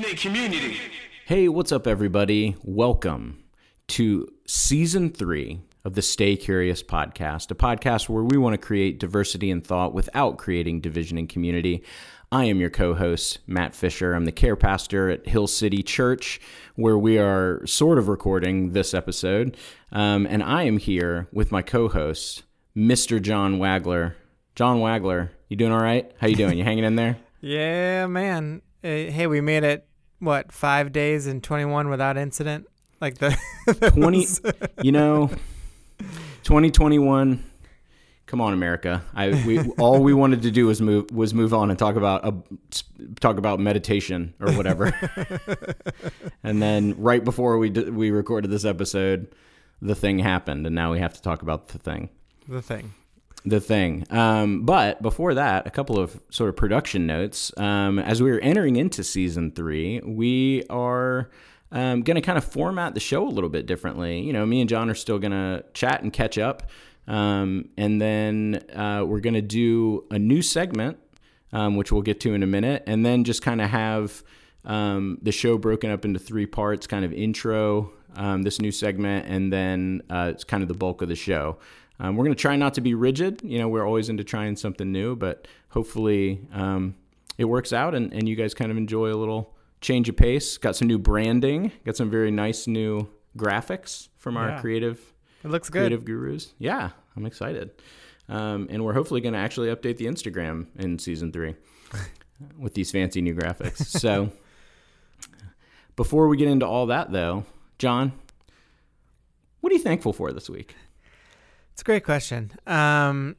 mean community. Hey, what's up, everybody? Welcome to season three of the Stay Curious podcast, a podcast where we want to create diversity in thought without creating division in community. I am your co host, Matt Fisher. I'm the care pastor at Hill City Church, where we are sort of recording this episode. Um, and I am here with my co host, Mr. John Wagler. John Wagler, you doing all right? How you doing? You hanging in there? Yeah, man. Uh, Hey, we made it. What five days and twenty one without incident? Like the 20 you know 2021 come on america i we all we wanted to do was move was move on and talk about uh, talk about meditation or whatever and then right before we d- we recorded this episode the thing happened and now we have to talk about the thing the thing. The thing. Um, but before that, a couple of sort of production notes. Um, as we are entering into season three, we are um, going to kind of format the show a little bit differently. You know, me and John are still going to chat and catch up. Um, and then uh, we're going to do a new segment, um, which we'll get to in a minute, and then just kind of have um, the show broken up into three parts kind of intro, um, this new segment, and then uh, it's kind of the bulk of the show. Um, we're going to try not to be rigid. You know, we're always into trying something new, but hopefully um, it works out and, and you guys kind of enjoy a little change of pace. Got some new branding, got some very nice new graphics from our Yeah. creative It looks good. creative gurus. Yeah, I'm excited. Um, and we're hopefully going to actually update the Instagram in season three with these fancy new graphics. so before we get into all that, though, John, what are you thankful for this week? It's a great question. Um,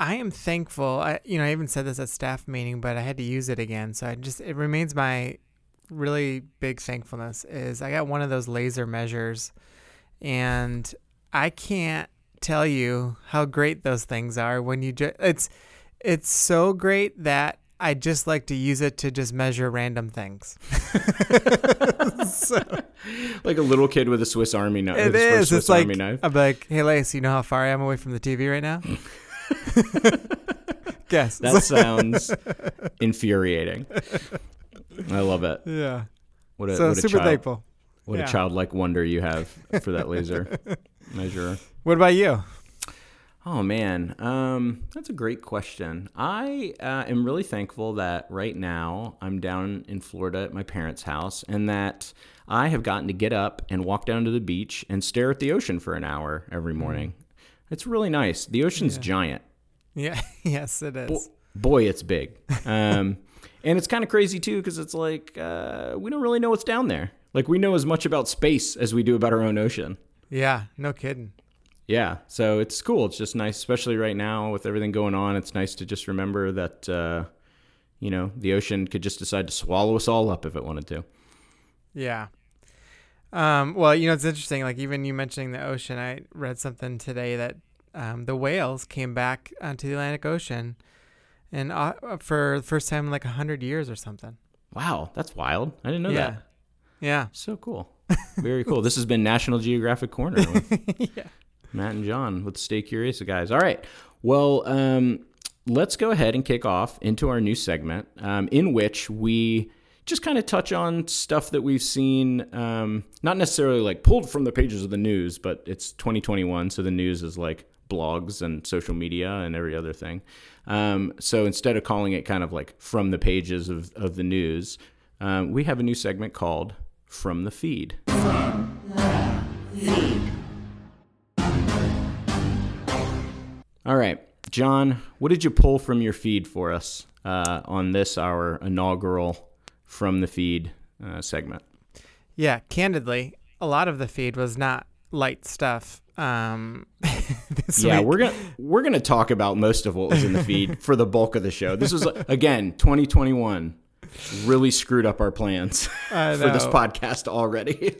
I am thankful. I, you know, I even said this at staff meeting, but I had to use it again. So I just it remains my really big thankfulness is I got one of those laser measures, and I can't tell you how great those things are when you just it's it's so great that I just like to use it to just measure random things. so, Like a little kid with a Swiss Army knife. it is. Swiss It's like Army knife. I'm like, hey, Lace, you know how far I am away from the TV right now? Guess. That sounds infuriating. I love it. yeah. What a, so what a super child, thankful. What Yeah. a childlike wonder you have for that laser measurer. What about you? Oh man, um, that's a great question. I uh, am really thankful that right now I'm down in Florida at my parents' house, and that I have gotten to get up and walk down to the beach and stare at the ocean for an hour every morning. It's really nice. The ocean's Yeah. giant. Yeah. yes, it is. Boy, it's big. Um, and it's kind of crazy too because it's like uh, we don't really know what's down there. Like we know as much about space as we do about our own ocean. Yeah. No kidding. Yeah, so it's cool. It's just nice, especially right now with everything going on. It's nice to just remember that, uh, you know, the ocean could just decide to swallow us all up if it wanted to. Yeah. Um, well, you know, it's interesting. Like even you mentioning the ocean, I read something today that um, the whales came back onto the Atlantic Ocean, and uh, for the first time in like a hundred years or something. Wow, that's wild. I didn't know yeah. that. Yeah. So cool. Very cool. This has been National Geographic Corner with yeah. Matt and John with Stay Curious, guys. All right. Well, um, let's go ahead and kick off into our new segment um, in which we just kind of touch on stuff that we've seen, um, not necessarily like pulled from the pages of the news, but it's 2021, so the news is like blogs and social media and every other thing. Um, so instead of calling it kind of like from the pages of, of the news, um, we have a new segment called From the Feed. All right, John, what did you pull from your feed for us uh, on this, our inaugural From the Feed uh, segment? Yeah. Candidly, a lot of the feed was not light stuff. Um, yeah, week. we're gonna we're gonna talk about most of what was in the feed for the bulk of the show. This was again 2021 really screwed up our plans for this podcast already.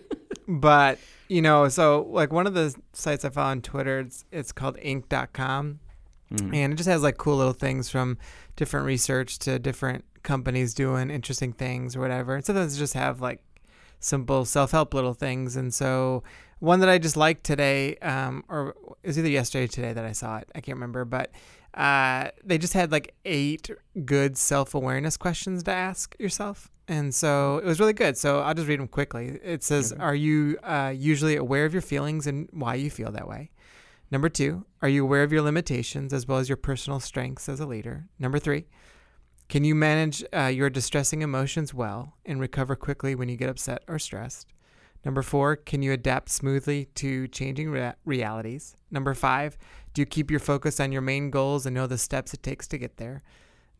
but you know so like one of the sites i follow on twitter it's, it's called inc.com Mm. and it just has like cool little things from different research to different companies doing interesting things or whatever and sometimes just have like simple self help little things. And so, one that I just liked today, um, or it was either yesterday or today that I saw it. I can't remember, but uh, they just had like eight good self awareness questions to ask yourself. And so it was really good. So I'll just read them quickly. It says, Are you uh, usually aware of your feelings and why you feel that way? Number two, are you aware of your limitations as well as your personal strengths as a leader? Number three, can you manage uh, your distressing emotions well and recover quickly when you get upset or stressed? Number four, can you adapt smoothly to changing rea- realities? Number five, do you keep your focus on your main goals and know the steps it takes to get there?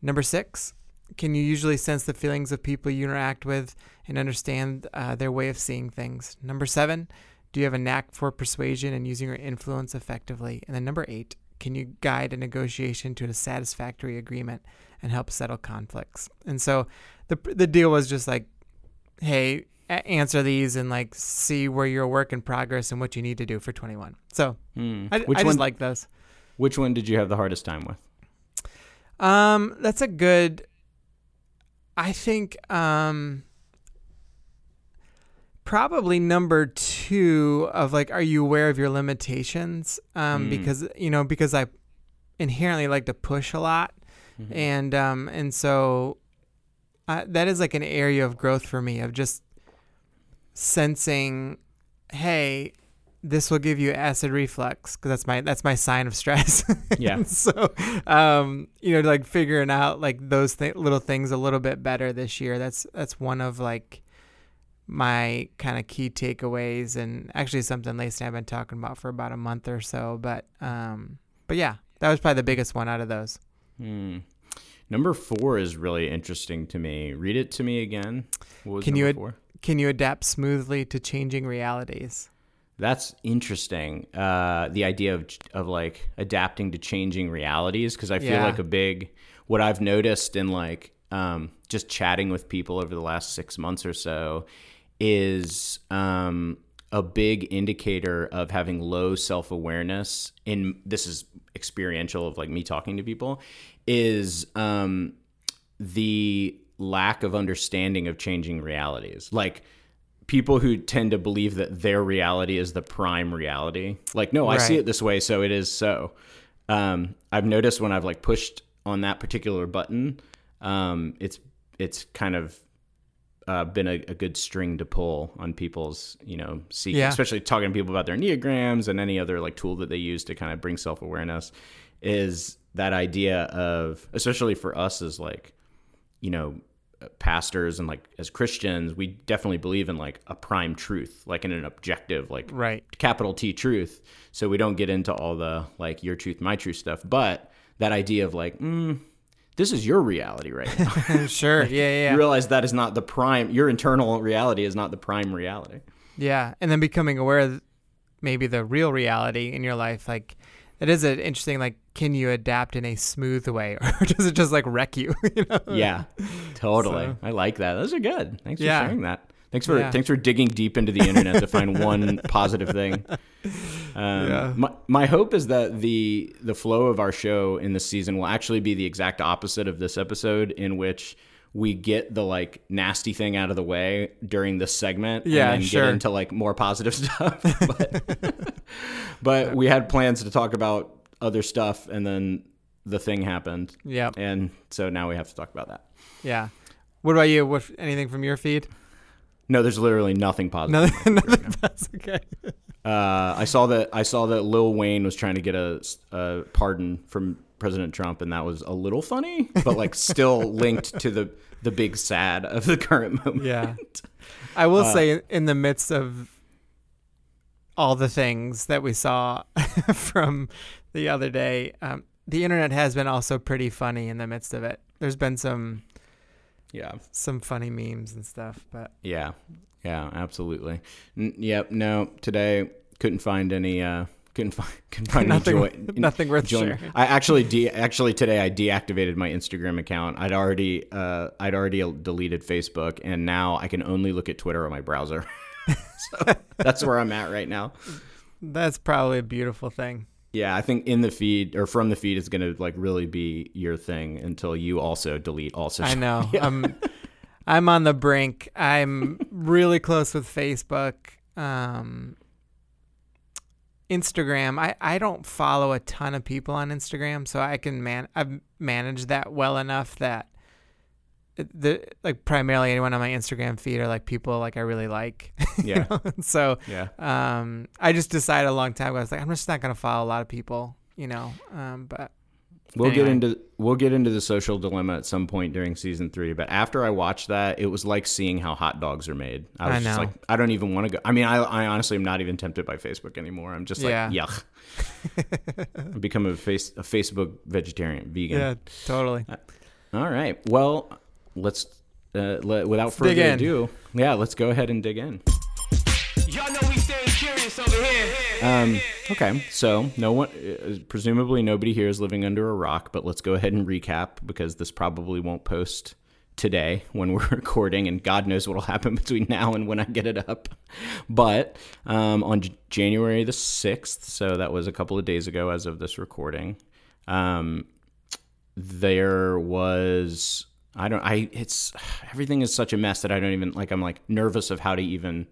Number six, can you usually sense the feelings of people you interact with and understand uh, their way of seeing things? Number seven, do you have a knack for persuasion and using your influence effectively? And then number eight, can you guide a negotiation to a satisfactory agreement and help settle conflicts? And so the the deal was just like, hey, answer these and like see where you're a work in progress and what you need to do for 21. So Hmm. I, which I one? just like those. which one did you have the hardest time with? Um, that's a good. I think um, probably number two of like, are you aware of your limitations? Um, Mm. because you know, because I inherently like to push a lot, Mm-hmm. and um, and so uh, that is like an area of growth for me of just sensing, hey. This will give you acid reflux because that's my that's my sign of stress. Yeah. So, um, you know, like figuring out like those th- little things a little bit better this year. That's that's one of like my kind of key takeaways, and actually something Lacey and I've been talking about for about a month or so. But um, but yeah, that was probably the biggest one out of those. Hmm. Number four is really interesting to me. Read it to me again. What was Can you ad- four? Can you adapt smoothly to changing realities? That's interesting. Uh, the idea of of like adapting to changing realities because I feel Yeah. like a big what I've noticed in like um, just chatting with people over the last six months or so is um, a big indicator of having low self awareness. In this is experiential of like me talking to people is um, the lack of understanding of changing realities. Like people who tend to believe that their reality is the prime reality. Like, no, I see it this way, so it is so. Um, I've noticed when I've like pushed on that particular button, um, it's it's kind of uh, been a, a good string to pull on people's, you know, seeking, Yeah. especially talking to people about their enneagrams and any other like tool that they use to kind of bring self awareness. Is that idea of, especially for us as like, you know, pastors and like as Christians, we definitely believe in like a prime truth, like in an objective, like Right. capital T truth. So we don't get into all the like your truth, my truth stuff. But that idea of like, mm, this is your reality right now. sure. Yeah. Yeah. You realize that is not the prime. Your internal reality is not the prime reality. Yeah, and then becoming aware of maybe the real reality in your life, like it is an interesting. Like, can you adapt in a smooth way, or does it just like wreck you? you know? Yeah, totally. So- I like that. Those are good. Thanks Yeah. for sharing that. Thanks for Yeah. thanks for digging deep into the internet to find one positive thing. Um, Yeah. my, my hope is that the the flow of our show in this season will actually be the exact opposite of this episode, in which we get the like nasty thing out of the way during this segment, Yeah, and sure. get into like more positive stuff. but, but we had plans to talk about other stuff, and then the thing happened, Yeah. and so now we have to talk about that. Yeah. What about you? What anything from your feed? No, there's literally nothing positive. Nothing. nothing that's okay. Uh, I saw that I saw that Lil Wayne was trying to get a, a pardon from President Trump, and that was a little funny, but like still linked to the the big sad of the current moment. Yeah. I will Uh, say, in the midst of all the things that we saw from the other day, um, the internet has been also pretty funny in the midst of it. There's been some yeah, some funny memes and stuff, but yeah, yeah, absolutely. N- yep. No, today couldn't find any. Uh, couldn't find couldn't find Nothing- any joy. nothing worth enjoyment. sharing. I actually de- actually today I deactivated my Instagram account. I'd already uh, I'd already deleted Facebook, and now I can only look at Twitter on my browser. so that's where I'm at right now. that's probably a beautiful thing. Yeah, I think in the feed or from the feed is going to like really be your thing until you also delete all social. I know. I'm I'm on the brink. I'm really close with Facebook. Um, Instagram, I, I don't follow a ton of people on Instagram, so I can man I've managed that well enough that the like primarily anyone on my Instagram feed are like people like I really like. you Yeah. know? so Yeah. um, I just decided a long time ago. I was like, I'm just not gonna follow a lot of people, you know. Um, but We'll get into we'll get into the social dilemma at some point during season three. But after I watched that, it was like seeing how hot dogs are made. I was I just like, I don't even want to go. I mean, I, I honestly am not even tempted by Facebook anymore. I'm just like, Yeah. yuck. I've become a face a Facebook vegetarian, vegan. yeah, totally. All right. Well, let's uh, let, without dig further in. ado, yeah, let's go ahead and dig in. Y'all know we staying curious over here. Um, okay, so no one, uh, presumably nobody here is living under a rock, but let's go ahead and recap because this probably won't post today when we're recording, and God knows what'll happen between now and when I get it up. But um, on J- January the sixth, so that was a couple of days ago as of this recording, um, there was I don't I it's everything is such a mess that I don't even like I'm like nervous of how to even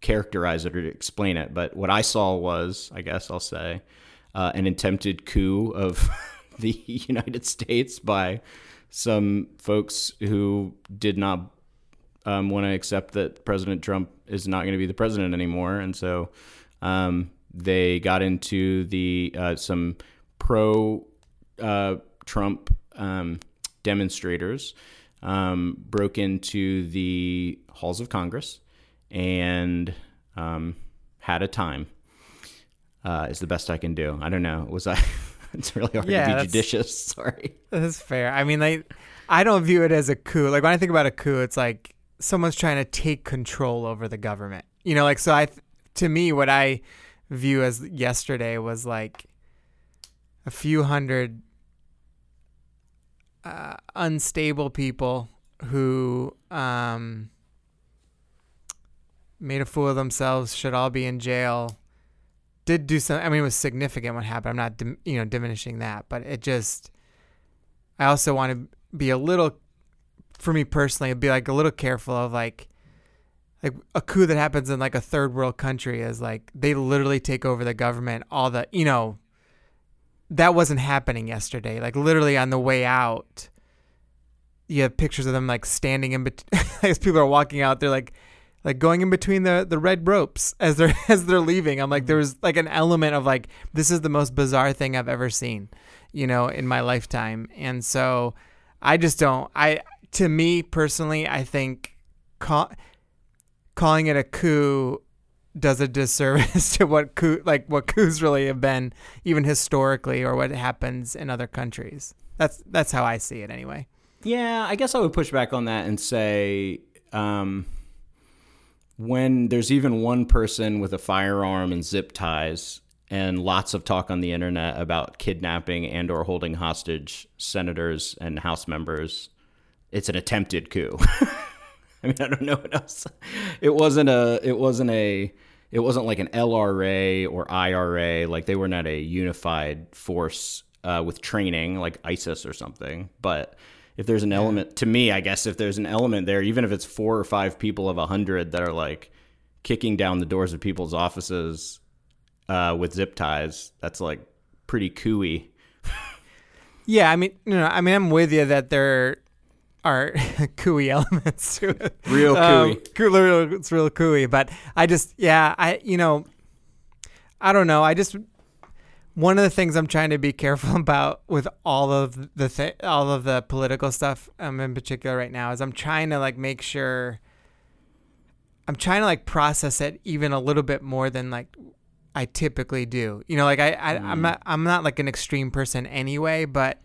characterize it or explain it. But what I saw was, I guess I'll say, uh, an attempted coup of the United States by some folks who did not um, want to accept that President Trump is not going to be the president anymore, and so um, they got into the uh, some pro uh, Trump um, demonstrators um, broke into the halls of Congress and um, had a time. Uh, is the best I can do. I don't know. Was I? it's really hard Yeah, to be judicious. Sorry. That's fair. I mean, like, I don't view it as a coup. Like when I think about a coup, it's like someone's trying to take control over the government. You know, like so. I, to me, what I view as yesterday was like a few hundred uh, unstable people who um, made a fool of themselves. Should all be in jail. Did do some. I mean, it was significant what happened. I'm not, dim- you know, diminishing that, but it just. I also want to be a little, for me personally, be like a little careful of like, like a coup that happens in like a third world country is like they literally take over the government. All the you know, that wasn't happening yesterday. Like literally on the way out, you have pictures of them like standing in between as people are walking out. They're like, like going in between the the red ropes as they're as they're leaving. I'm like, mm-hmm. there was like an element of like this is the most bizarre thing I've ever seen, you know, in my lifetime. And so, I just don't. I to me personally, I think call, calling it a coup does a disservice to what coup like what coups really have been even historically or what happens in other countries. That's that's how I see it anyway. Yeah, I guess I would push back on that and say um, when there's even one person with a firearm and zip ties and lots of talk on the internet about kidnapping and or holding hostage senators and house members, it's an attempted coup. I mean, I don't know what else. It wasn't a it wasn't a it wasn't like an LRA or IRA, like they were not a unified force uh, with training like ISIS or something, but if there's an element to me, I guess if there's an element there, even if it's four or five people of a hundred that are like kicking down the doors of people's offices uh, with zip ties, that's like pretty cooey. Yeah, I mean, no, no, I mean, I'm with you that there are cooey elements to it. Real Um, cooey. cool, it's real cooey. But I just, yeah, I, you know, I don't know. I just one of the things I'm trying to be careful about with all of the th- all of the political stuff, um, in particular right now, is I'm trying to like make sure. I'm trying to like process it even a little bit more than like I typically do. You know, like I, I I'm not I'm not like an extreme person anyway, but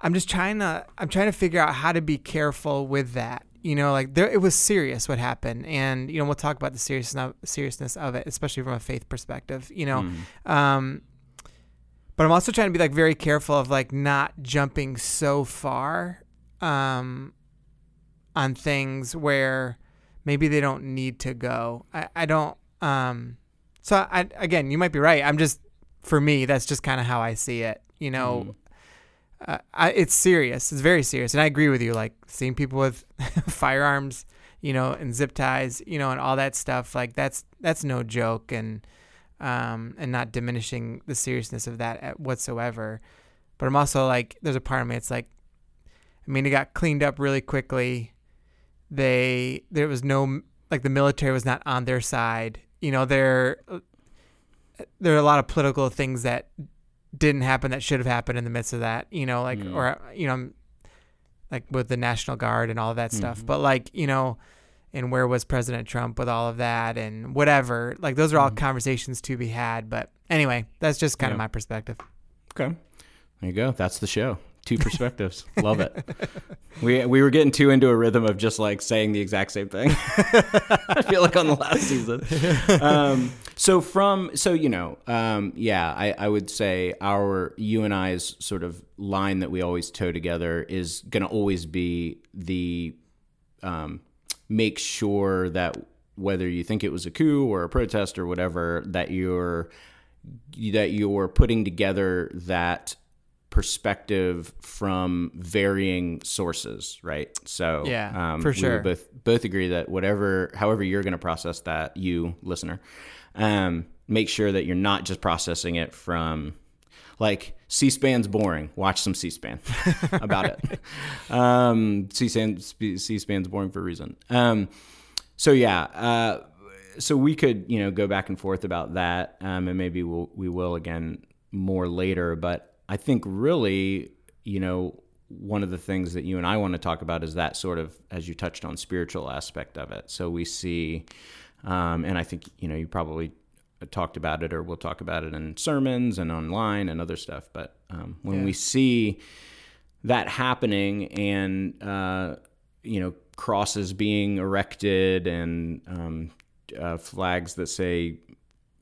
I'm just trying to I'm trying to figure out how to be careful with that. You know, like there it was serious what happened, and you know we'll talk about the seriousness seriousness of it, especially from a faith perspective. You know, um, but I'm also trying to be like very careful of like not jumping so far um, on things where maybe they don't need to go. I, I don't. Um, so I again, you might be right. I'm just for me, that's just kind of how I see it. You know, uh, I, it's serious. It's very serious, and I agree with you. Like seeing people with firearms, you know, and zip ties, you know, and all that stuff. Like that's that's no joke, and um, and not diminishing the seriousness of that at whatsoever. But I'm also like, there's a part of me. It's like, I mean, it got cleaned up really quickly. They there was no like the military was not on their side. You know, there there are a lot of political things that didn't happen that should have happened in the midst of that. You know, like Mm. or you know, like with the National Guard and all that stuff. Mhm. But like you know, and where was President Trump with all of that and whatever. Like those are all Mhm. conversations to be had. But anyway, that's just kind Yeah. of my perspective. Okay. There you go. That's the show. Two perspectives. Love it. We we were getting too into a rhythm of just like saying the exact same thing. I feel like on the last season. Um, so from so you know um, yeah I, I would say our you and I's sort of line that we always toe together is going to always be the um, make sure that whether you think it was a coup or a protest or whatever that you're that you're putting together that perspective from varying sources, right? So Yeah, um, for we sure. both both agree that whatever, however you're going to process that, you listener, um, make sure that you're not just processing it from like C-SPAN's boring. Watch some C-SPAN about it. Um, C-SPAN, C-SPAN's boring for a reason. Um, so yeah, uh, so we could you know go back and forth about that, um, and maybe we'll we will again more later. But I think really, you know, one of the things that you and I want to talk about is that sort of as you touched on spiritual aspect of it. So we see, um, and I think you know you probably talked about it or we'll talk about it in sermons and online and other stuff. But um, when Yeah. we see that happening and uh, you know crosses being erected and um, uh, flags that say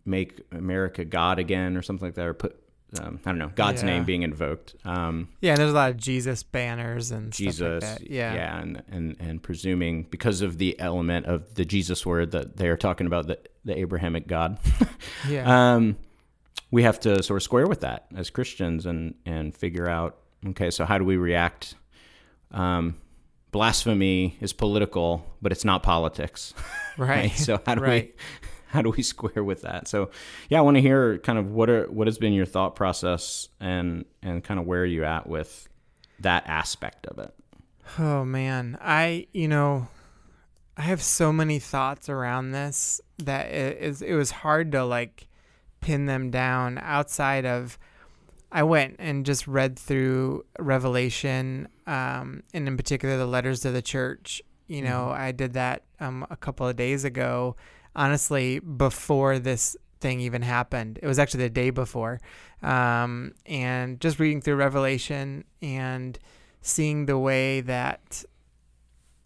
"Make America God Again" or something like that, or put um, I don't know God's Yeah. name being invoked. Um, Yeah, and there's a lot of Jesus banners and Jesus, stuff like that. Yeah. yeah, and, and and presuming because of the element of the Jesus word that they are talking about the the Abrahamic God. Yeah. um, we have to sort of square with that as Christians and and figure out okay, so how do we react? Um, blasphemy is political, but it's not politics. right. So how do Right. we how do we square with that? So yeah, I want to hear kind of what are what has been your thought process and and kind of where are you at with that aspect of it. Oh man, I you know, I have so many thoughts around this that it is it was hard to like pin them down outside of I went and just read through Revelation, um, and in particular the letters to the church. You know, I did that um, a couple of days ago. Honestly, before this thing even happened, it was actually the day before, um, and just reading through Revelation and seeing the way that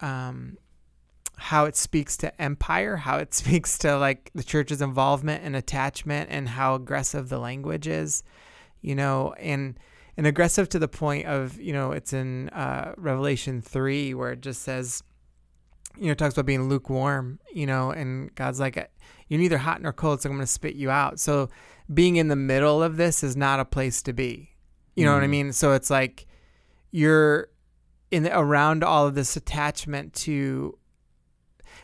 um, how it speaks to empire, how it speaks to like the church's involvement and attachment, and how aggressive the language is, you know, and and aggressive to the point of you know it's in uh, Revelation three where it just says, you know, talks about being lukewarm, you know, and God's like, you're neither hot nor cold, so I'm going to spit you out. So being in the middle of this is not a place to be. You know what I Mhm. mean? So it's like you're in around all of this attachment to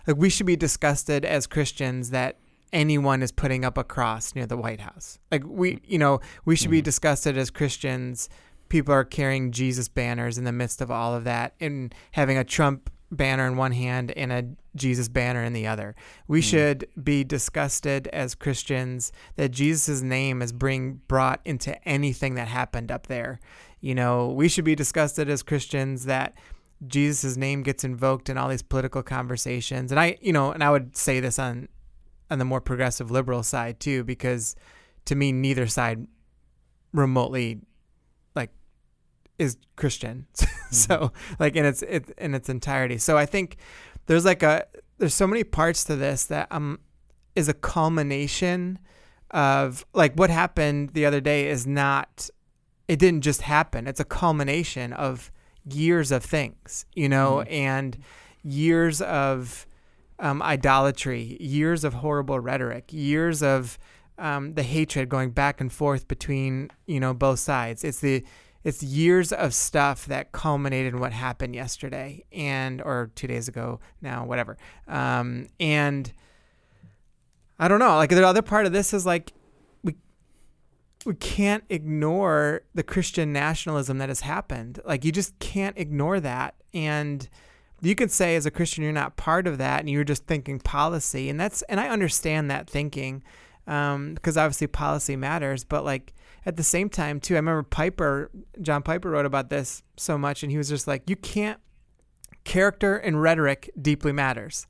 like we should be disgusted as Christians that anyone is putting up a cross near the White House. Like we, you know, we should be Mhm. disgusted as Christians. People are carrying Jesus banners in the midst of all of that and having a Trump banner in one hand and a Jesus banner in the other. We Mm. should be disgusted as Christians that Jesus' name is being brought into anything that happened up there. You know, we should be disgusted as Christians that Jesus' name gets invoked in all these political conversations. And I, you know, and I would say this on on the more progressive liberal side too, because to me neither side remotely is Christian. so like in its it, in its entirety. So I think there's like a there's so many parts to this that um is a culmination of like what happened the other day is not it didn't just happen. It's a culmination of years of things, you know, and years of um, idolatry, years of horrible rhetoric, years of um, the hatred going back and forth between you know both sides. It's the it's years of stuff that culminated in what happened yesterday and or two days ago now, whatever. Um, and I don't know. Like the other part of this is like we we can't ignore the Christian nationalism that has happened. Like you just can't ignore that. And you could say as a Christian you're not part of that and you're just thinking policy. And that's and I understand that thinking um, because obviously policy matters. But like at the same time too, I remember Piper, John Piper wrote about this so much, and he was just like, you can't. Character and rhetoric deeply matters,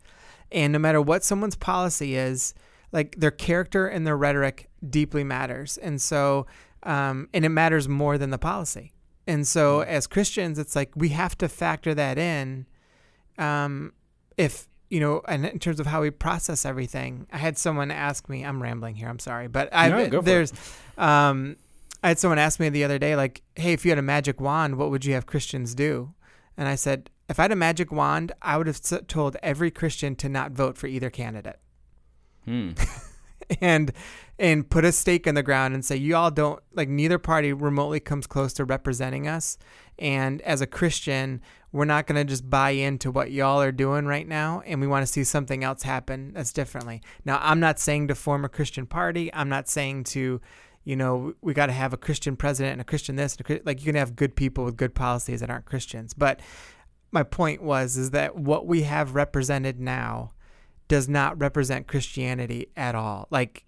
and no matter what someone's policy is, like their character and their rhetoric deeply matters, and so um, and it matters more than the policy. And so as Christians, it's like we have to factor that in. Um, if you know, and in terms of how we process everything, I had someone ask me. I'm rambling here. I'm sorry, but I No, there's, um, I had someone ask me the other day, like, "Hey, if you had a magic wand, what would you have Christians do?" And I said, if I had a magic wand, I would have told every Christian to not vote for either candidate, Hmm. and and put a stake in the ground and say, you all don't like neither party remotely comes close to representing us. And as a Christian, we're not going to just buy into what y'all are doing right now, and we want to see something else happen that's differently. Now, I'm not saying to form a Christian party. I'm not saying to, you know, we got to have a Christian president and a Christian this. And a, like you can have good people with good policies that aren't Christians. But my point was is that what we have represented now does not represent Christianity at all. Like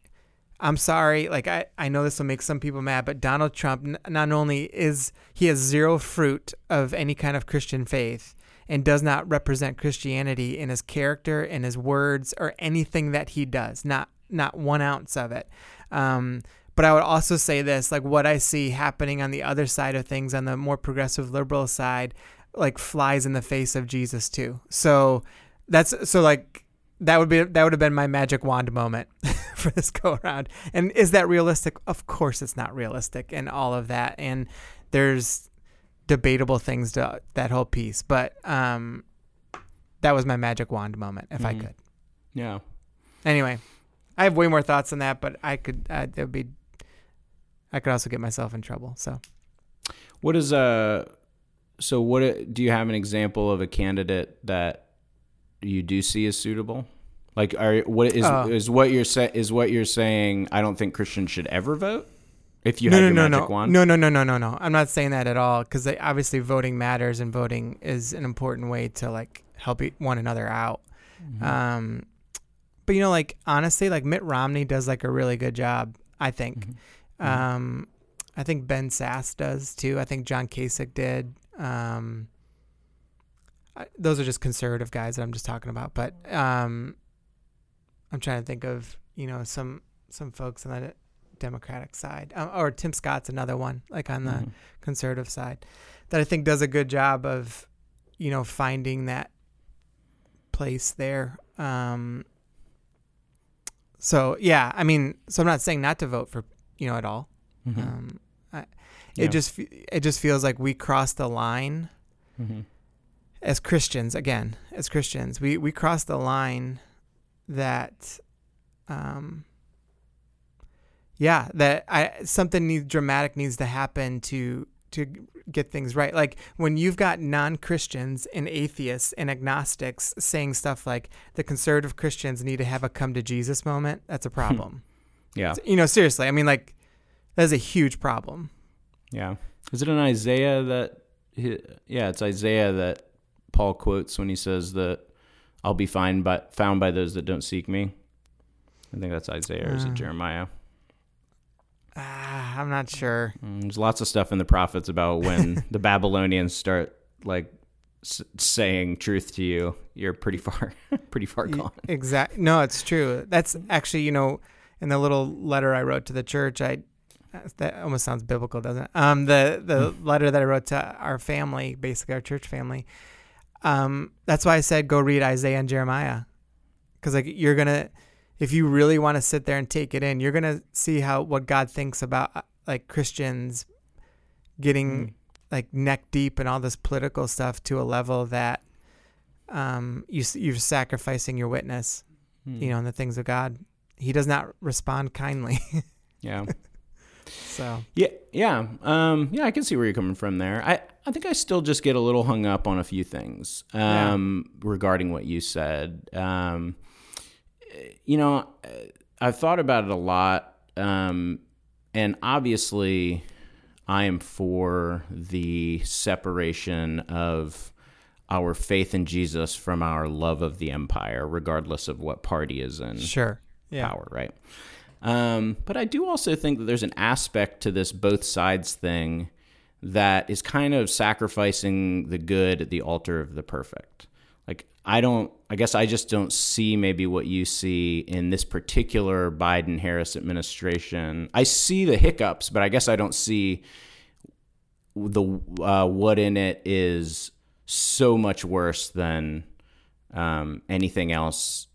I'm sorry, like I, I know this will make some people mad, but Donald Trump n- not only is he has zero fruit of any kind of Christian faith and does not represent Christianity in his character, in his words, or anything that he does. Not not one ounce of it. Um, but I would also say this, like what I see happening on the other side of things, on the more progressive liberal side, like flies in the face of Jesus too. So that's so like that would be that would have been my magic wand moment for this go around. And is that realistic? Of course, it's not realistic, and all of that. And there's debatable things to that whole piece, but um, that was my magic wand moment, if I Mhm. could. Yeah. Anyway, I have way more thoughts on that, but I could uh, it would be. I could also get myself in trouble. So What is uh so what do you have an example of a candidate that you do see as suitable? Like are what is Oh. is what you're sa- is what you're saying I don't think Christians should ever vote? If you no, had no, no, no, wand? no, no, no, no, no, no. I'm not saying that at all because obviously voting matters and voting is an important way to like help one another out. Mm-hmm. Um, but you know, like honestly, like Mitt Romney does like a really good job. I think. Mhm. Um, I think Ben Sasse does too. I think John Kasich did. Um, I, those are just conservative guys that I'm just talking about. But um, I'm trying to think of you know some some folks on the Democratic side, uh, or Tim Scott's another one, like on the Mhm. conservative side, that I think does a good job of, you know, finding that place there. Um, so yeah, I mean, so I'm not saying not to vote for you know at all. Mhm. Um, I, Yeah. it just it just feels like we crossed the line Mhm. as Christians again as Christians we we crossed the line that um yeah that I something needs dramatic needs to happen to to get things right like when you've got non-Christians and atheists and agnostics saying stuff like the conservative Christians need to have a come to Jesus moment that's a problem Yeah. you know seriously I mean like that's a huge problem Yeah. Is it in Isaiah that he, yeah, it's Isaiah that Paul quotes when he says that I'll be fine but found by those that don't seek me. I think that's Isaiah or is Uh. it Jeremiah? ah, I'm not sure Mm, There's lots of stuff in the prophets about when the Babylonians start like s- saying truth to you, you're pretty far, pretty far gone. Exactly. No, it's true. That's actually, you know, in the little letter I wrote to the church, I that almost sounds biblical, doesn't it? Um, the the letter that I wrote to our family, basically our church family. Um, that's why I said go read Isaiah and Jeremiah, because like you're gonna, if you really want to sit there and take it in, you're gonna see how what God thinks about uh, like Christians getting Mm. like neck deep in all this political stuff to a level that um, you you're sacrificing your witness, Mm. you know, in the things of God. He does not respond kindly. Yeah. So Yeah, yeah, um, yeah. I can see where you're coming from there. I, I think I still just get a little hung up on a few things um, regarding what you said. Um, you know, I've thought about it a lot, um, and obviously, I am for the separation of our faith in Jesus from our love of the empire, regardless of what party is in sure. Yeah. power, right? Um, but I do also think that there's an aspect to this both sides thing that is kind of sacrificing the good at the altar of the perfect. Like, I don't, I guess I just don't see maybe what you see in this particular Biden Harris administration. I see the hiccups, but I guess I don't see the uh, what in it is so much worse than um, anything else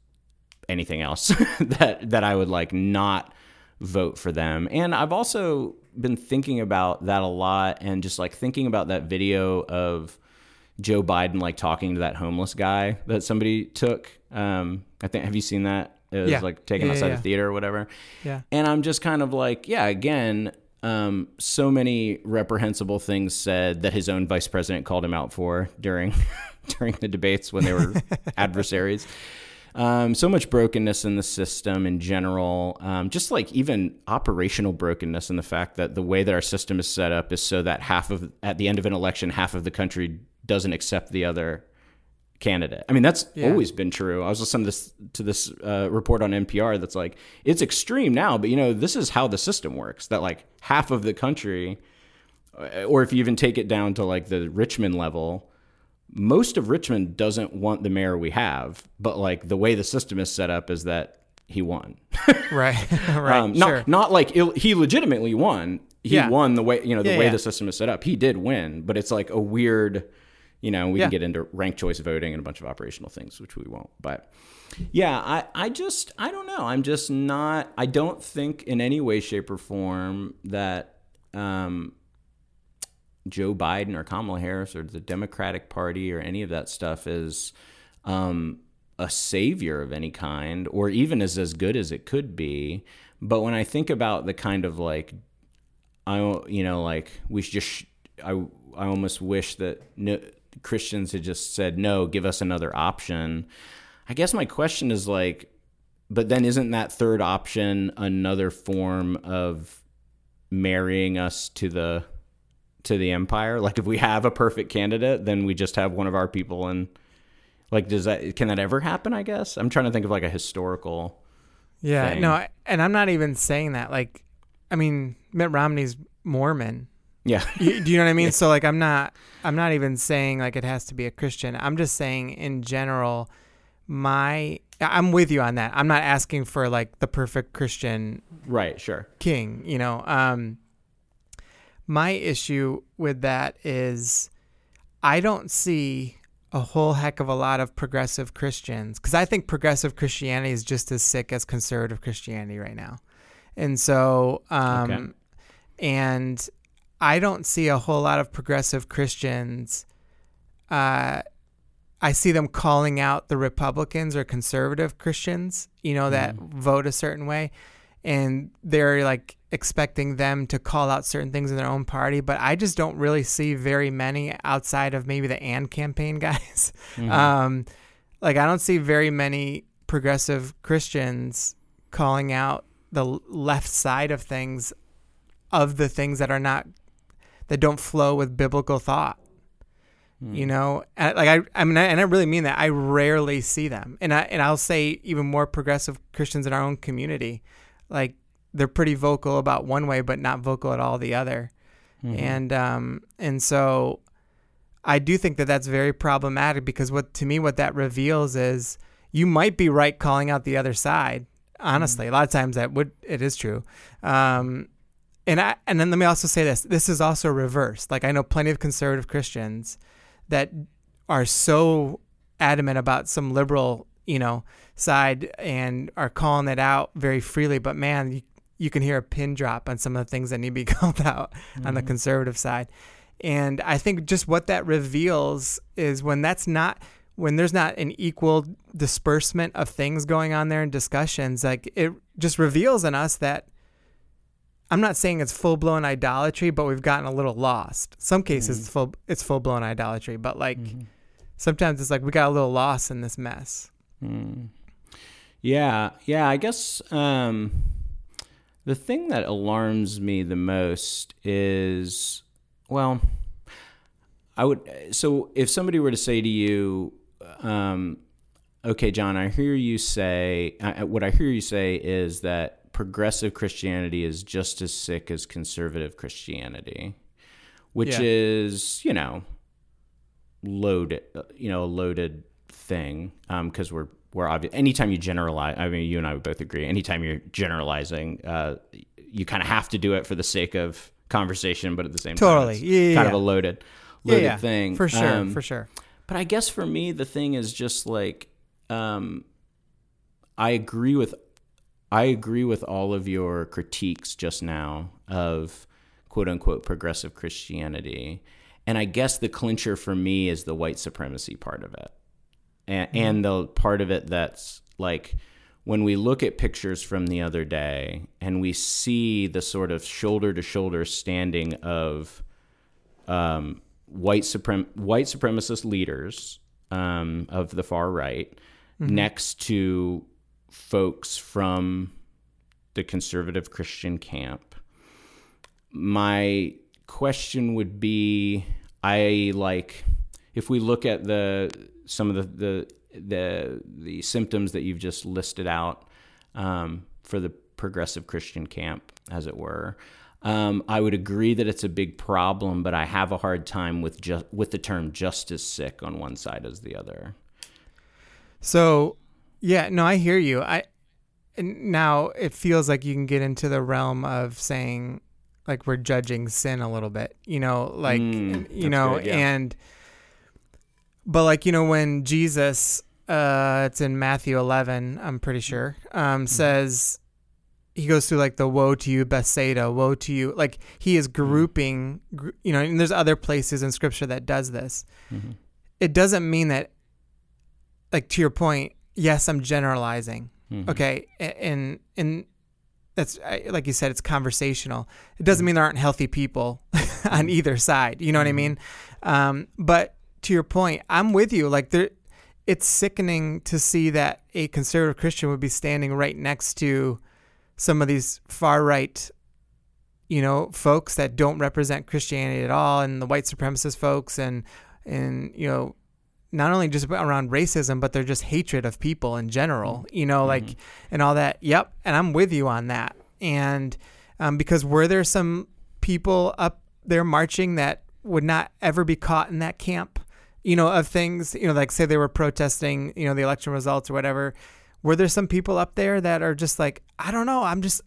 anything else that that I would like not vote for them. And I've also been thinking about that a lot and just like thinking about that video of Joe Biden like talking to that homeless guy that somebody took. Um, I think have you seen that? It was Yeah. like taken Yeah, outside yeah. the theater or whatever. Yeah. And I'm just kind of like, yeah, again, um, so many reprehensible things said that his own vice president called him out for during during the debates when they were adversaries. Um, so much brokenness in the system in general, um, just like even operational brokenness in the fact that the way that our system is set up is so that half of at the end of an election, half of the country doesn't accept the other candidate. I mean, that's Yeah. always been true. I was listening to this to this uh, report on NPR that's like it's extreme now, but you know this is how the system works. That like half of the country, or if you even take it down to like the Richmond level, most of Richmond doesn't want the mayor we have. But like the way the system is set up is that he won. Right. right. Um, not sure. not like Ill, he legitimately won. He Yeah. won the way you know the Yeah, way yeah. the system is set up. He did win, but it's like a weird. You know, we can get into ranked choice voting and a bunch of operational things, which we won't. But yeah, I I just I don't know. I'm just not. I don't think in any way, shape, or form that. Um, Joe Biden or Kamala Harris or the Democratic Party or any of that stuff is um, a savior of any kind or even is as good as it could be. But when I think about the kind of like, I you know like we should just I I almost wish that no, Christians had just said no, give us another option. I guess my question is like, but then isn't that third option another form of marrying us to the to the empire? Like if we have a perfect candidate, then we just have one of our people and like does that can that ever happen, I guess? I'm trying to think of like a historical Yeah, thing. no, and I'm not even saying that. Like, I mean, Mitt Romney's Mormon. Yeah. You, do you know what I mean? So, like, I'm not, I'm not even saying like it has to be a Christian. I'm just saying in general, my, I'm with you on that. I'm not asking for like the perfect Christian right, sure. king. You know, um, my issue with that is, I don't see a whole heck of a lot of progressive Christians because I think progressive Christianity is just as sick as conservative Christianity right now. And so, um, Okay. and I don't see a whole lot of progressive Christians. Uh, I see them calling out the Republicans or conservative Christians, you know, that vote a certain way. And they're like expecting them to call out certain things in their own party. But I just don't really see very many outside of maybe the AND campaign guys. Um, like, I don't see very many progressive Christians calling out the left side of things, of the things that are not, that don't flow with biblical thought you know And, like i i mean and i really mean that i rarely see them and i and i'll say even more progressive christians in our own community like they're pretty vocal about one way but not vocal at all the other and um and so i do think that that's very problematic because what to me what that reveals is you might be right calling out the other side honestly a lot of times that would it is true um and I and then let me also say this. This is also reversed. Like I know plenty of conservative Christians that are so adamant about some liberal, you know, side and are calling it out very freely. But man, you, you can hear a pin drop on some of the things that need to be called out on the conservative side. And I think just what that reveals is when that's not when there's not an equal disbursement of things going on there in discussions, like it just reveals in us that I'm not saying it's full blown idolatry, but we've gotten a little lost. Some cases Mm-hmm. it's full it's full blown idolatry, but like sometimes it's like we got a little lost in this mess. Hmm. Yeah, yeah. I guess um, the thing that alarms me the most is, well, I would. So if somebody were to say to you, um, "Okay, John, I hear you say," I, what I hear you say is that progressive Christianity is just as sick as conservative Christianity, which Yeah. is, you know, loaded, you know, a loaded thing because we're we're obvious. Anytime you generalize, I mean, you and I would both agree. Anytime you're generalizing, uh, you kind of have to do it for the sake of conversation, but at the same Totally. time, it's Yeah, kind yeah. of a loaded, loaded yeah, thing for sure, Um, for sure. but I guess for me, the thing is just like, um, I agree with, I agree with all of your critiques just now of quote unquote progressive Christianity, and I guess the clincher for me is the white supremacy part of it, and and the part of it that's like when we look at pictures from the other day and we see the sort of shoulder to shoulder standing of um, white suprem- white supremacist leaders um, of the far right next to folks from the conservative Christian camp. My question would be I like if we look at the some of the the the, the symptoms that you've just listed out um, for the progressive Christian camp, as it were. Um, I would agree that it's a big problem, but I have a hard time with just with the term just as sick on one side as the other. So, yeah, no, I hear you. I and now it feels like you can get into the realm of saying like we're judging sin a little bit, you know, like Mm, you know, good, yeah. and but like you know when Jesus, uh, it's in Matthew 11, I'm pretty sure, um, says he goes through like the woe to you Bethsaida, woe to you, like he is grouping, gr- you know, and there's other places in Scripture that does this. Mm-hmm. It doesn't mean that like to your point, yes, I'm generalizing. Mm-hmm. Okay, and and that's like you said, it's conversational. It doesn't mean there aren't healthy people on either side. You know what I mean? Um, but to your point, I'm with you. Like there, it's sickening to see that a conservative Christian would be standing right next to some of these far right, you know, folks that don't represent Christianity at all, and the white supremacist folks, and and you know, not only just around racism, but they're just hatred of people in general, you know, like, and all that. Yep. And I'm with you on that. And um, because were there some people up there marching that would not ever be caught in that camp, you know, of things, you know, like say they were protesting, you know, the election results or whatever. Were there some people up there that are just like, I don't know, I'm just,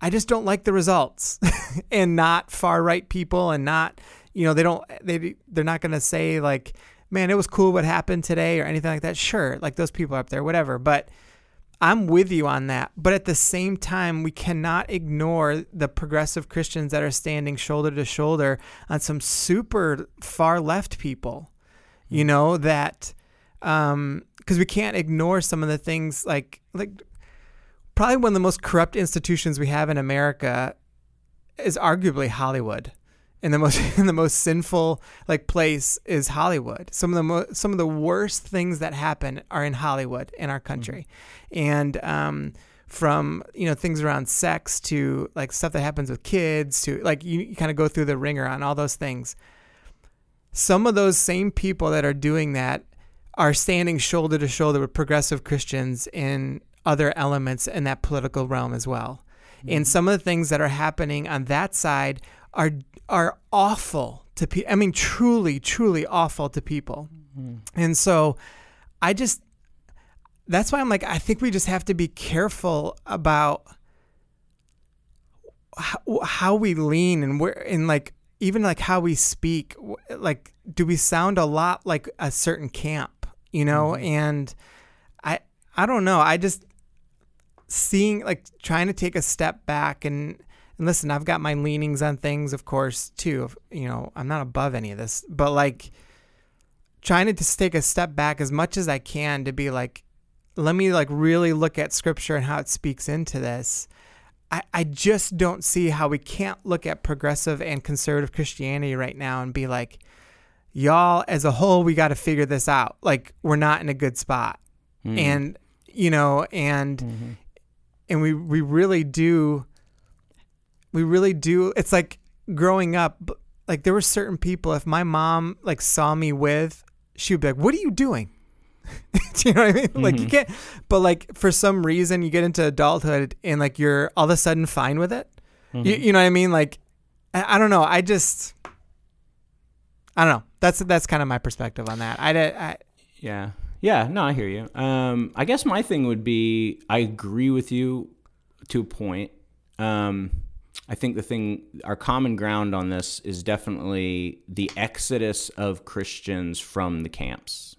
I just don't like the results and not far right people and not, you know, they don't, they, they're not going to say like, man, it was cool what happened today or anything like that. Sure. Like those people up there, whatever. But I'm with you on that. But at the same time, we cannot ignore the progressive Christians that are standing shoulder to shoulder on some super far left people, you know, that, um, because we can't ignore some of the things like, like, probably one of the most corrupt institutions we have in America is arguably Hollywood. And the most and the most sinful like place is Hollywood. Some of the mo- some of the worst things that happen are in Hollywood in our country, and um, from you know things around sex to like stuff that happens with kids to like you, you kind of go through the ringer on all those things. Some of those same people that are doing that are standing shoulder to shoulder with progressive Christians in other elements in that political realm as well. And mm-hmm. some of the things that are happening on that side are are awful to people. I mean, truly, truly awful to people. Mm-hmm. And so, I just that's why I'm like, I think we just have to be careful about how, how we lean and where and like even like how we speak. Like, do we sound a lot like a certain camp? You know, mm-hmm. and I I don't know. I just seeing like trying to take a step back and and listen i've got my leanings on things of course too you know i'm not above any of this but like trying to just take a step back as much as i can to be like let me like really look at scripture and how it speaks into this I, I just don't see how we can't look at progressive and conservative Christianity right now and be like, y'all as a whole, we got to figure this out. Like we're not in a good spot, Mm. and you know, and Mm-hmm. and we we really do. We really do. It's like growing up. Like there were certain people. If my mom like saw me with, she would be like, "What are you doing?" Do you know what I mean? Like you can't. But like for some reason, you get into adulthood and like you're all of a sudden fine with it. You, you know what I mean? Like I, I don't know. I just I don't know. That's that's kind of my perspective on that. I, I Yeah. Yeah, no, I hear you. Um, I guess my thing would be I agree with you to a point. Um, I think the thing, our common ground on this is definitely the exodus of Christians from the camps,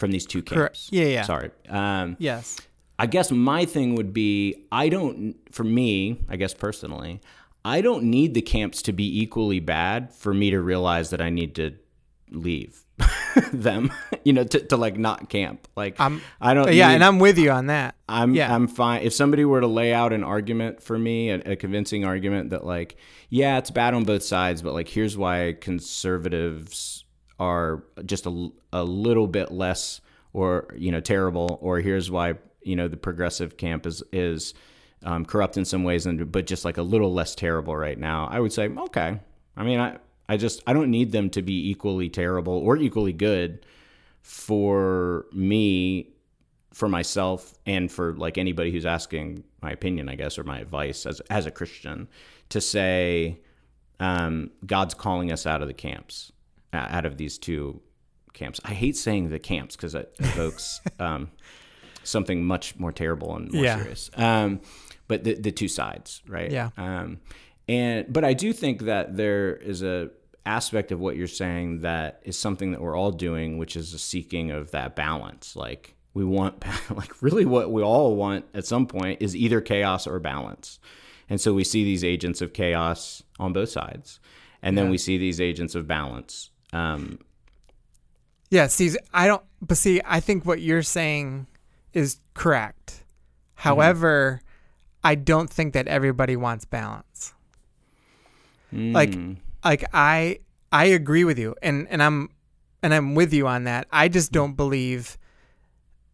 from these two camps. Yeah, yeah. Sorry. Um, yes. I guess my thing would be I don't, for me, I guess personally, I don't need the camps to be equally bad for me to realize that I need to leave them, you know, to, to like not camp. Like, I'm- I don't, Yeah, need- and I'm with you on that. I'm yeah. I'm fine. If somebody were to lay out an argument for me, a, a convincing argument that like, yeah, it's bad on both sides, but like, here's why conservatives are just a, a little bit less or you know terrible, or here's why you know the progressive camp is is um, corrupt in some ways, and but just like a little less terrible right now. I would say okay. I mean, I I just I don't need them to be equally terrible or equally good for me for myself and for like anybody who's asking my opinion, I guess, or my advice as as a Christian, to say um, God's calling us out of the camps, out of these two camps. I hate saying the camps because it evokes um, something much more terrible and more Yeah. serious. Um, but the the two sides, right? Yeah. Um, and but I do think that there is a aspect of what you're saying that is something that we're all doing, which is a seeking of that balance. Like we want, like really, what we all want at some point is either chaos or balance. And so we see these agents of chaos on both sides, and then we see these agents of balance. Um, Yeah, see, I don't, but see, I think what you're saying is correct. However, I don't think that everybody wants balance. Like, mm, like I, I agree with you, and and I'm, and I'm with you on that. I just don't believe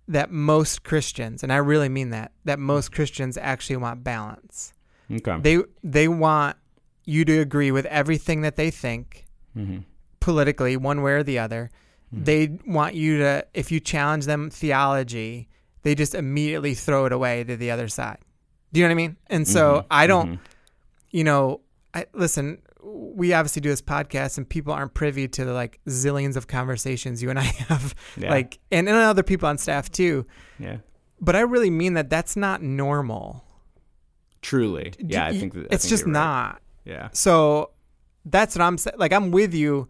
that most Christians, and I really mean that, that most Christians actually want balance. okay. They they want you to agree with everything that they think hmm politically, one way or the other. Hmm. They want you to, if you challenge them theology, they just immediately throw it away to the other side. Do you know what I mean? And so mm-hmm. I don't, mm-hmm. you know, I listen. We obviously do this podcast, and people aren't privy to the like zillions of conversations you and I have, Yeah. like, and, and other people on staff too. Yeah. But I really mean that that's not normal. Truly. Yeah, I think that, I it's think just right. not. Yeah. So that's what I'm saying. Like I'm with you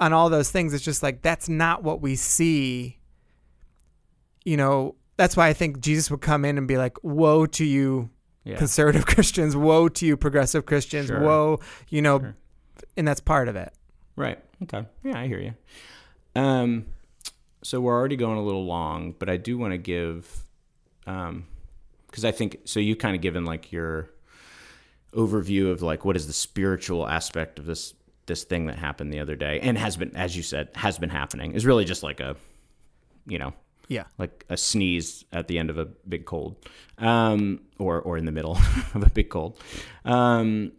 on all those things. It's just like that's not what we see. You know, that's why I think Jesus would come in and be like, "Woe to you, Yeah. conservative Christians! Woe to you, progressive Christians! Sure. Woe, you know." Sure. And that's part of it. Right. Okay. Yeah, I hear you. Um, so we're already going a little long, but I do want to give, um, because I think so. You kind of given like your overview of like what is the spiritual aspect of this this thing that happened the other day and has been, as you said, has been happening. Is really just like a, you know, Yeah. like a sneeze at the end of a big cold, um, or or in the middle of a big cold, um,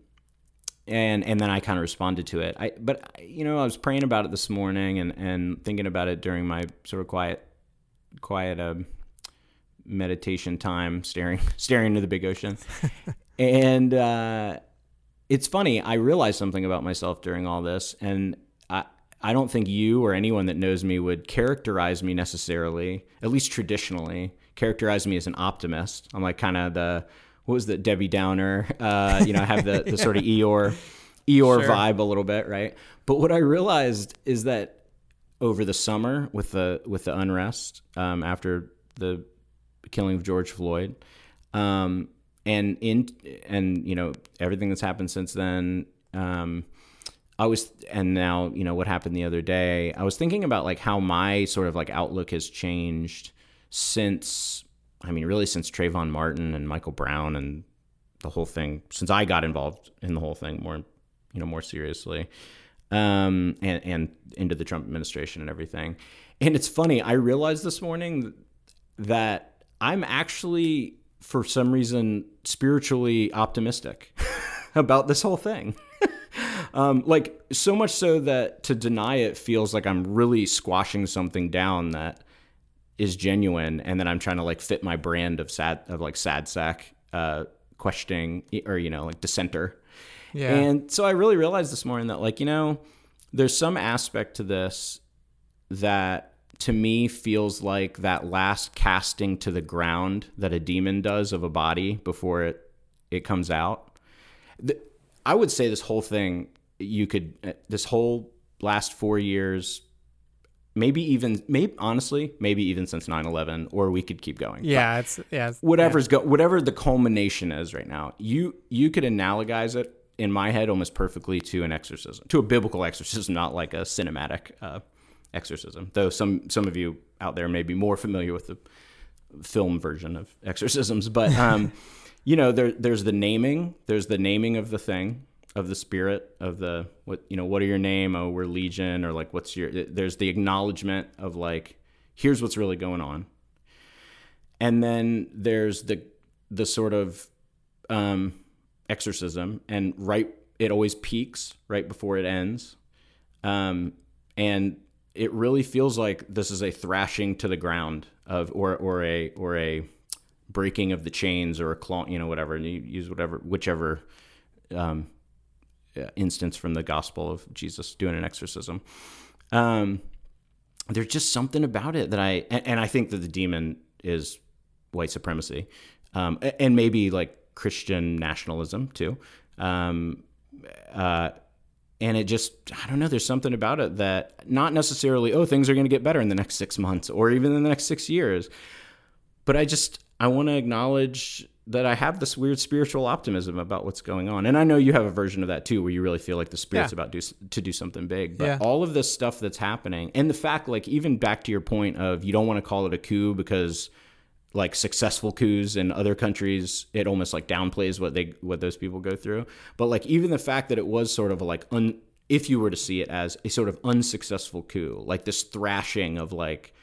and and then I kind of responded to it. I but you know I was praying about it this morning and and thinking about it during my sort of quiet quiet um, meditation time, staring staring into the big ocean, and uh, it's funny. I realized something about myself during all this, and I I don't think you or anyone that knows me would characterize me necessarily, at least traditionally, characterize me as an optimist. I'm like kind of the what was the Debbie Downer? Uh, you know, I have the, the sort of Eeyore Eeyore Sure. vibe a little bit, right? But what I realized is that over the summer with the with the unrest um, after the killing of George Floyd, um, and in and you know everything that's happened since then. Um, I was, and now you know what happened the other day. I was thinking about like how my sort of like outlook has changed since. I mean, really since Trayvon Martin and Michael Brown and the whole thing since I got involved in the whole thing more, you know, more seriously, um, and and into the Trump administration and everything. And it's funny, I realized this morning that I'm actually, for some reason, spiritually optimistic about this whole thing. um, like so much so that to deny it feels like I'm really squashing something down that is genuine, and then I'm trying to like fit my brand of sad of like sad sack uh, questioning or you know like dissenter. Yeah. And so I really realized this morning that like you know there's some aspect to this that to me feels like that last casting to the ground that a demon does of a body before it it comes out. The, I would say this whole thing you could uh, this whole last 4 years maybe even maybe honestly maybe even since 9/11 or we could keep going. yeah, it's yeah. It's, Whatever's go whatever the culmination is right now. You you could analogize it in my head almost perfectly to an exorcism. To a biblical exorcism, not like a cinematic uh, exorcism. Though some some of you out there may be more familiar with the film version of exorcisms, but um, you know, there there's the naming, there's the naming of the thing, of the spirit, of the what you know, what are your name? Oh, we're legion, or like what's your? There's the acknowledgement of like, here's what's really going on, and then there's the the sort of um, exorcism, and right, it always peaks right before it ends, um, and it really feels like this is a thrashing to the ground of or or a or a breaking of the chains or a claw, you know, whatever. And you use whatever, whichever um, uh, instance from the gospel of Jesus doing an exorcism. Um, there's just something about it that I, and, and I think that the demon is white supremacy, um, and maybe like Christian nationalism too. Um, uh, and it just i don't know there's something about it that not necessarily oh things are going to get better in the next six months or even in the next six years but i just i want to acknowledge that i have this weird spiritual optimism about what's going on and i know you have a version of that too where you really feel like the spirit's Yeah. about do, to do something big but Yeah. all of this stuff that's happening and the fact like even back to your point of you don't want to call it a coup because like successful coups in other countries it almost like downplays what they what those people go through. But like even the fact that it was sort of like un, if you were to see it as a sort of unsuccessful coup like this thrashing of like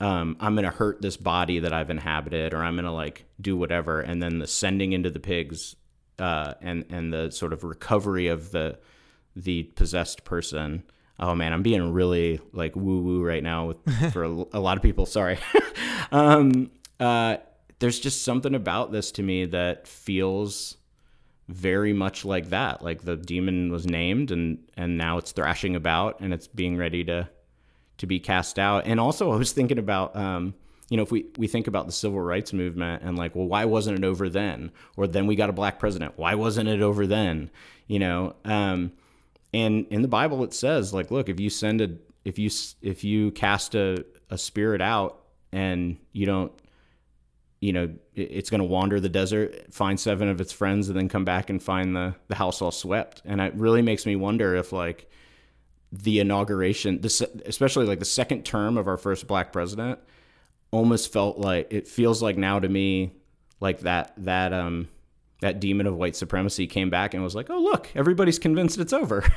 um, i'm gonna hurt this body that i've inhabited or i'm gonna like do whatever and then the sending into the pigs uh, and and the sort of recovery of the the possessed person. Oh man i'm being really like woo woo right now with, for a, a lot of people sorry. Um, uh, there's just something about this to me that feels very much like that. Like the demon was named, and and now it's thrashing about, and it's being ready to to be cast out. And also, I was thinking about. Um, you know, if we, we think about the civil rights movement and like, well, why wasn't it over then? Or then we got a black president. Why wasn't it over then? You know, um, and in the Bible it says like, look, if you send a, if you if you cast a, a spirit out and you don't you know it's going to wander the desert find seven of its friends and then come back and find the the house all swept. And it really makes me wonder if like the inauguration this especially like the second term of our first black president almost felt like it feels like now to me like that that um that demon of white supremacy came back and was like oh look everybody's convinced it's over.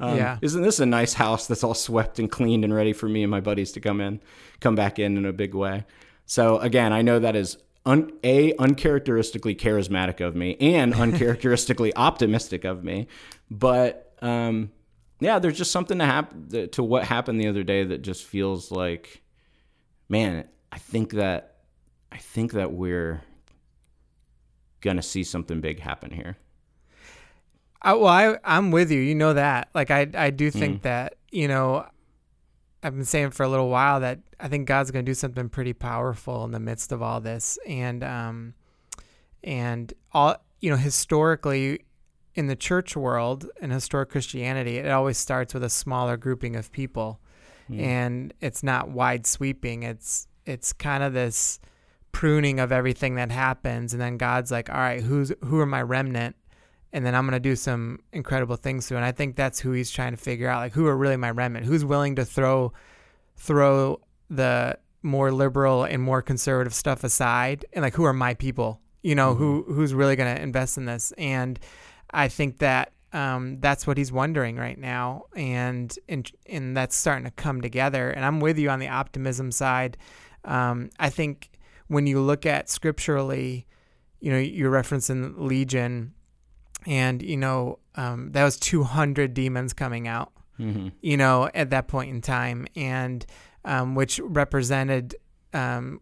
Um, Yeah. isn't this a nice house that's all swept and cleaned and ready for me and my buddies to come in come back in in a big way so again i know that is un- a uncharacteristically charismatic of me and uncharacteristically optimistic of me but um yeah there's just something to happen to what happened the other day that just feels like man i think that i think that we're gonna see something big happen here I, well, I I'm with you. You know that. Like I I do think that you know I've been saying for a little while that I think God's going to do something pretty powerful in the midst of all this, and um, and all you know historically in the church world and historic Christianity, it always starts with a smaller grouping of people, and it's not wide sweeping. It's it's kind of this pruning of everything that happens, and then God's like, all right, who's who are my remnant? And then I'm going to do some incredible things through. And I think that's who he's trying to figure out, like who are really my remnant, who's willing to throw throw the more liberal and more conservative stuff aside, and like who are my people, You know, who who's really going to invest in this? And I think that um, that's what he's wondering right now, and and and that's starting to come together. And I'm with you on the optimism side. Um, I think when you look at scripturally, you know, you're referencing Legion, and you know um, that was 200 demons coming out. Mm-hmm. You know, at that point in time, and um, which represented um,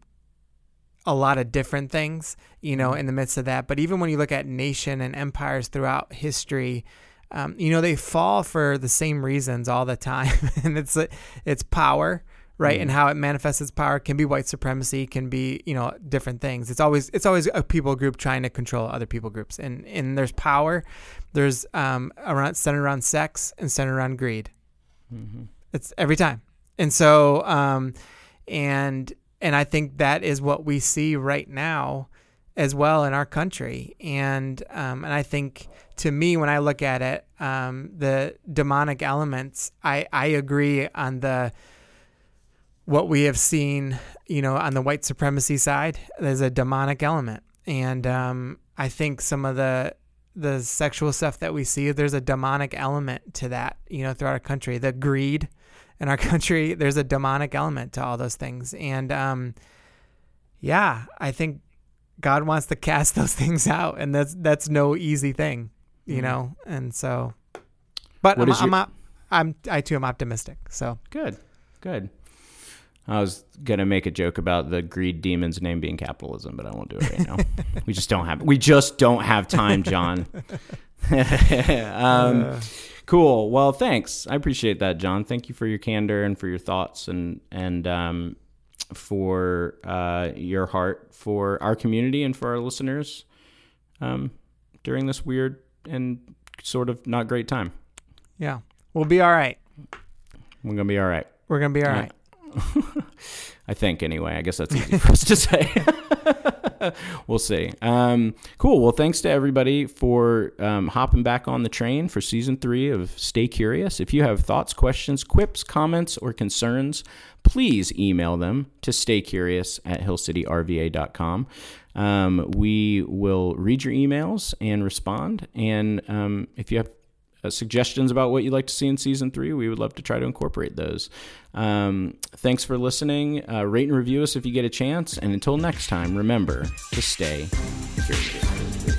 a lot of different things, you know, in the midst of that. But even when you look at nation and empires throughout history, um, you know, they fall for the same reasons all the time, and it's it's power, right? And how it manifests its power can be white supremacy, can be you know different things. It's always it's always a people group trying to control other people groups, and and there's power, there's um around centered around sex and centered around greed. It's every time, and so um, and and I think that is what we see right now as well in our country. And um, and I think to me, when I look at it, um, the demonic elements, I I agree on the what we have seen, you know, on the white supremacy side. There's a demonic element, and um, I think some of the the sexual stuff that we see, there's a demonic element to that, you know, throughout our country. The greed in our country, there's a demonic element to all those things. And um, yeah, I think God wants to cast those things out, and that's that's no easy thing, you know. And so, but Mm-hmm. What I'm, your- I'm, I'm I too am optimistic. So Good, good. I was gonna make a joke about the greed demon's name being capitalism, but I won't do it right now. we just don't have we just don't have time, John. um, cool. Well, thanks. I appreciate that, John. Thank you for your candor and for your thoughts and and um, for uh, your heart for our community and for our listeners um, during this weird and sort of not great time. yeah, we'll be all right. We're gonna be all right. We're gonna be all Yeah. right. I think anyway. I guess that's easy for us to say. we'll see. Um, cool. Well, thanks to everybody for um, hopping back on the train for season three of Stay Curious. If you have thoughts, questions, quips, comments, or concerns, please email them to staycurious at hillcityrva.com. Um, we will read your emails and respond. And um, if you have uh, suggestions about what you'd like to see in season three, we would love to try to incorporate those. Um, thanks for listening. Uh, rate and review us if you get a chance. And until next time, remember to stay curious.